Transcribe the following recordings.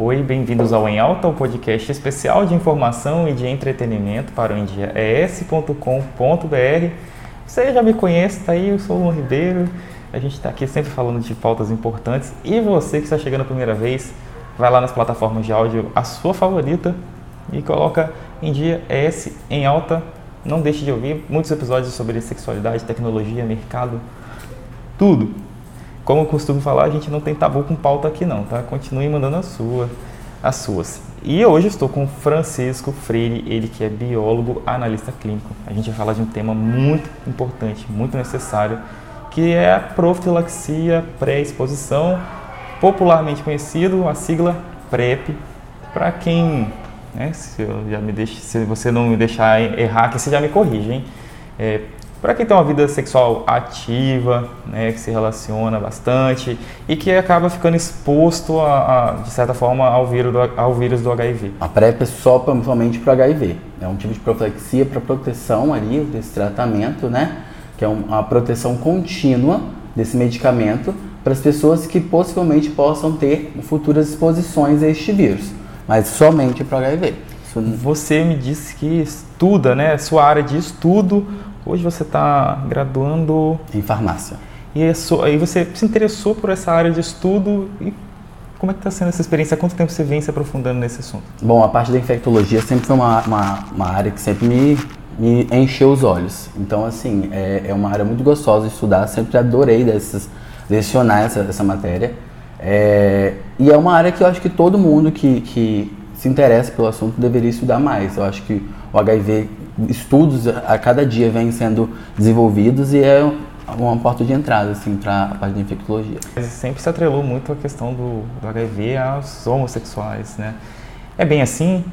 Oi, bem-vindos ao Em Alta, o podcast especial de informação e de entretenimento para o endiaes.com.br. Você já me conhece, tá aí, eu sou o Luan Ribeiro. A gente está aqui sempre falando de pautas importantes. E você que está chegando a primeira vez, vai lá nas plataformas de áudio, a sua favorita, e coloca em dia ES em alta. Não deixe de ouvir muitos episódios sobre sexualidade, tecnologia, mercado, tudo. Como eu costumo falar, a gente não tem tabu com pauta aqui não, tá? Continue mandando a sua, as suas. E hoje estou com Francisco Freire, ele que é biólogo, analista clínico. A gente vai falar de um tema muito importante, muito necessário, que é a profilaxia pré-exposição, popularmente conhecido, a sigla PrEP. Para quem, né, se, eu já me deixe, se você não me deixar errar aqui, você já me corrige, hein? É, para quem tem uma vida sexual ativa, né, que se relaciona bastante e que acaba ficando exposto, a, a, de certa forma, ao vírus, do, ao vírus do HIV. A PrEP é só somente para o HIV. É um tipo de profilaxia para proteção ali desse tratamento, né? Que é uma proteção contínua desse medicamento para as pessoas que possivelmente possam ter futuras exposições a este vírus, mas somente para o HIV. Você me disse que estuda, né? Sua área de estudo Hoje você está graduando em farmácia. E aí você se interessou por essa área de estudo e como é que está sendo essa experiência? Há quanto tempo você vem se aprofundando nesse assunto? Bom, a parte da infectologia sempre foi uma, uma, uma área que sempre me, me encheu os olhos. Então, assim, é, é uma área muito gostosa de estudar. Sempre adorei desses, lecionar essa, essa matéria. É, e é uma área que eu acho que todo mundo que, que se interessa pelo assunto deveria estudar mais. Eu acho que o HIV estudos a cada dia vêm sendo desenvolvidos e é uma porta de entrada assim para a parte da infectologia. Sempre se atrelou muito a questão do, do HIV aos homossexuais, né? É bem assim?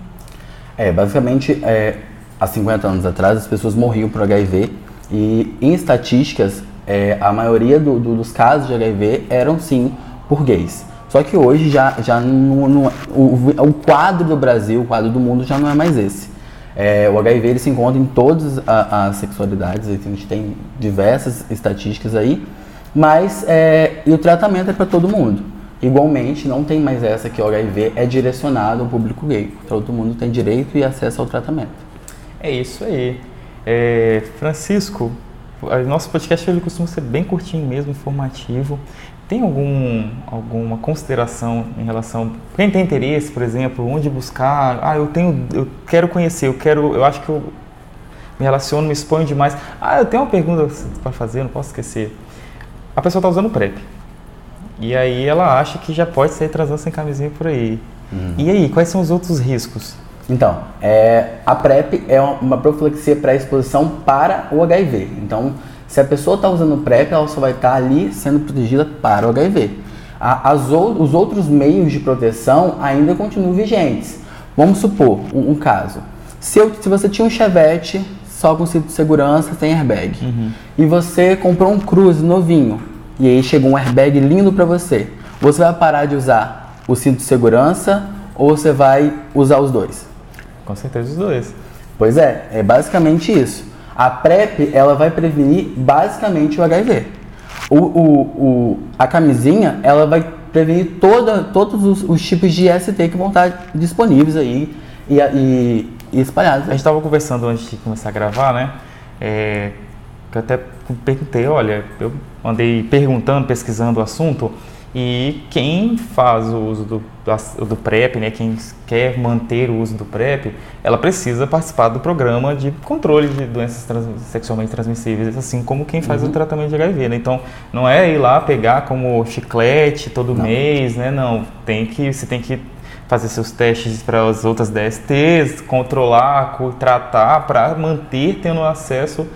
É, basicamente, é, há 50 anos atrás as pessoas morriam por HIV e em estatísticas é, a maioria do, do, dos casos de HIV eram sim por gays. Só que hoje já, já no, no, o, o quadro do Brasil, o quadro do mundo já não é mais esse. É, o HIV ele se encontra em todas as sexualidades, a gente tem diversas estatísticas aí, mas é, e o tratamento é para todo mundo. Igualmente, não tem mais essa que o HIV é direcionado ao público gay. Todo mundo tem direito e acesso ao tratamento. É isso aí. É, Francisco, nosso podcast ele costuma ser bem curtinho mesmo, informativo. Tem algum, alguma consideração em relação quem tem interesse, por exemplo, onde buscar? Ah, eu tenho, eu quero conhecer, eu quero, eu acho que eu me relaciono, me exponho demais. Ah, eu tenho uma pergunta para fazer, não posso esquecer. A pessoa está usando PrEP e aí ela acha que já pode sair transando sem camisinha por aí. Uhum. E aí, quais são os outros riscos? Então, é, a PrEP é uma profilaxia pré-exposição para o HIV. Então, se a pessoa está usando PrEP, ela só vai estar tá ali sendo protegida para o HIV. As, os outros meios de proteção ainda continuam vigentes. Vamos supor um, um caso. Se, eu, se, você tinha um Chevette só com cinto de segurança, sem airbag, uhum. e você comprou um Cruze novinho, e aí chegou um airbag lindo para você, você vai parar de usar o cinto de segurança ou você vai usar os dois? Com certeza os dois. Pois é, é basicamente isso. A PrEP, ela vai prevenir basicamente o HIV. O, o, o, a camisinha, ela vai prevenir toda, todos os, os, tipos de ST que vão estar disponíveis aí e, e, e espalhados. A gente estava conversando antes de começar a gravar, né? É, eu até perguntei, olha, eu andei perguntando, pesquisando o assunto, e quem faz o uso do, do PrEP, né, quem quer manter o uso do PrEP, ela precisa participar do programa de controle de doenças trans, sexualmente transmissíveis, assim como quem faz uhum. o tratamento de HIV. Né? Então, não é ir lá pegar como chiclete todo não. mês, né? Não, tem que, você tem que fazer seus testes para as outras DSTs, controlar, tratar para manter tendo acesso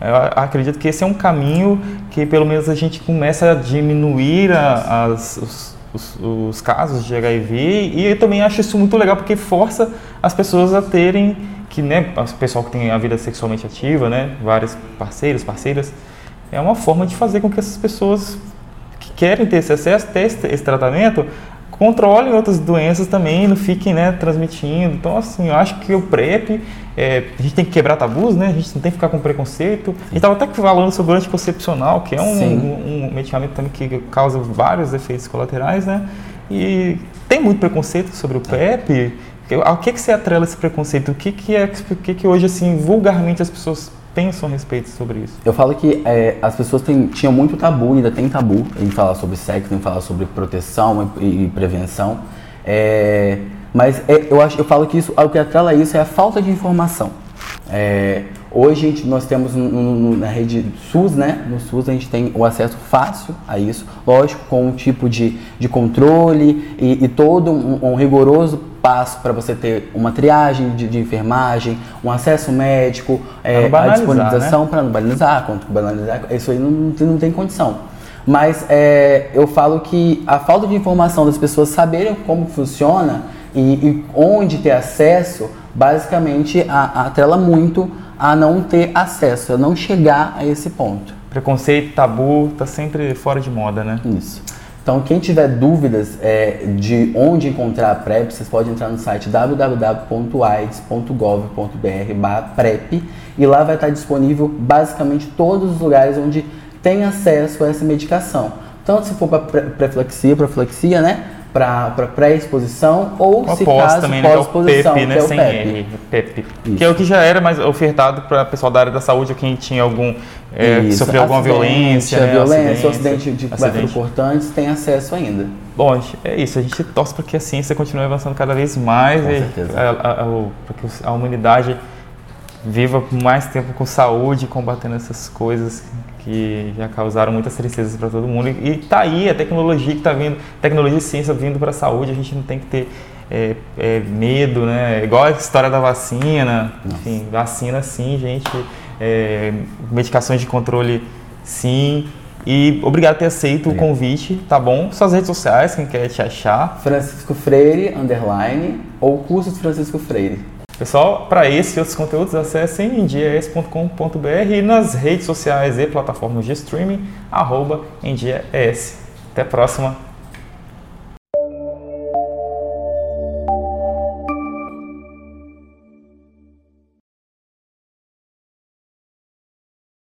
eu acredito que esse é um caminho que pelo menos a gente começa a diminuir a, as, os, os, os, casos de HIV e eu também acho isso muito legal porque força as pessoas a terem que né o pessoal que tem a vida sexualmente ativa né vários parceiros parceiras é uma forma de fazer com que essas pessoas que querem ter esse acesso ter esse, esse tratamento controlem outras doenças também, não fiquem né, transmitindo. Então, assim, eu acho que o PrEP, é, a gente tem que quebrar tabus, né? A gente não tem que ficar com preconceito. A gente estava até falando sobre o anticoncepcional, que é um, um, um, medicamento também que causa vários efeitos colaterais, né? E tem muito preconceito sobre o PEP? Ao que, que você atrela esse preconceito? O que, que é o que, que hoje, assim, vulgarmente as pessoas pensam a respeito sobre isso? Eu falo que é, as pessoas têm, tinham muito tabu, ainda tem tabu em falar sobre sexo, em falar sobre proteção e, e prevenção. É, mas é, eu, acho, eu falo que isso, o que atrela isso é a falta de informação. Hoje gente, nós temos no, no, na rede SUS, né? No SUS a gente tem o acesso fácil a isso, lógico, com um tipo de, de controle e, e todo um, um rigoroso passo para você ter uma triagem de, de, enfermagem, um acesso médico, é, a disponibilização né? para não banalizar, quanto banalizar, isso aí não, não tem condição. Mas é, eu falo que a falta de informação das pessoas saberem como funciona e, e onde ter acesso, basicamente atrela muito a não ter acesso, a não chegar a esse ponto. Preconceito, tabu, tá sempre fora de moda, né? Isso. Então, quem tiver dúvidas é, de onde encontrar a PrEP, vocês podem entrar no site www.aids.gov.br PrEP e lá vai estar disponível basicamente todos os lugares onde tem acesso a essa medicação. Tanto se for para pré-flexia, proflexia, né? Para pré-exposição ou o se caso também, né, é pós-exposição, né, que é o PEP, né, sem R, PEP, que é o que já era mais ofertado para pessoal da área da saúde, ou quem tinha algum é, sofreu alguma violência, né, violência, acidente, acidente de acidente. cortantes, tem acesso ainda. Bom, é isso, a gente torce para que a ciência continue avançando cada vez mais Com e para que a humanidade viva mais tempo com saúde, combatendo essas coisas que já causaram muitas tristezas para todo mundo. E está aí a tecnologia que está vindo, tecnologia e ciência vindo para a saúde, a gente não tem que ter é, é, medo, né? Igual a história da vacina, Nossa. enfim, vacina sim, gente, é, medicações de controle sim. E obrigado por ter aceito obrigado. o convite, tá bom? Suas redes sociais, quem quer te achar. Francisco Freire, underline, ou cursos Francisco Freire. Pessoal, para esse e outros conteúdos, acessem endiaes.com.br e nas redes sociais e plataformas de streaming, arroba. Até a próxima!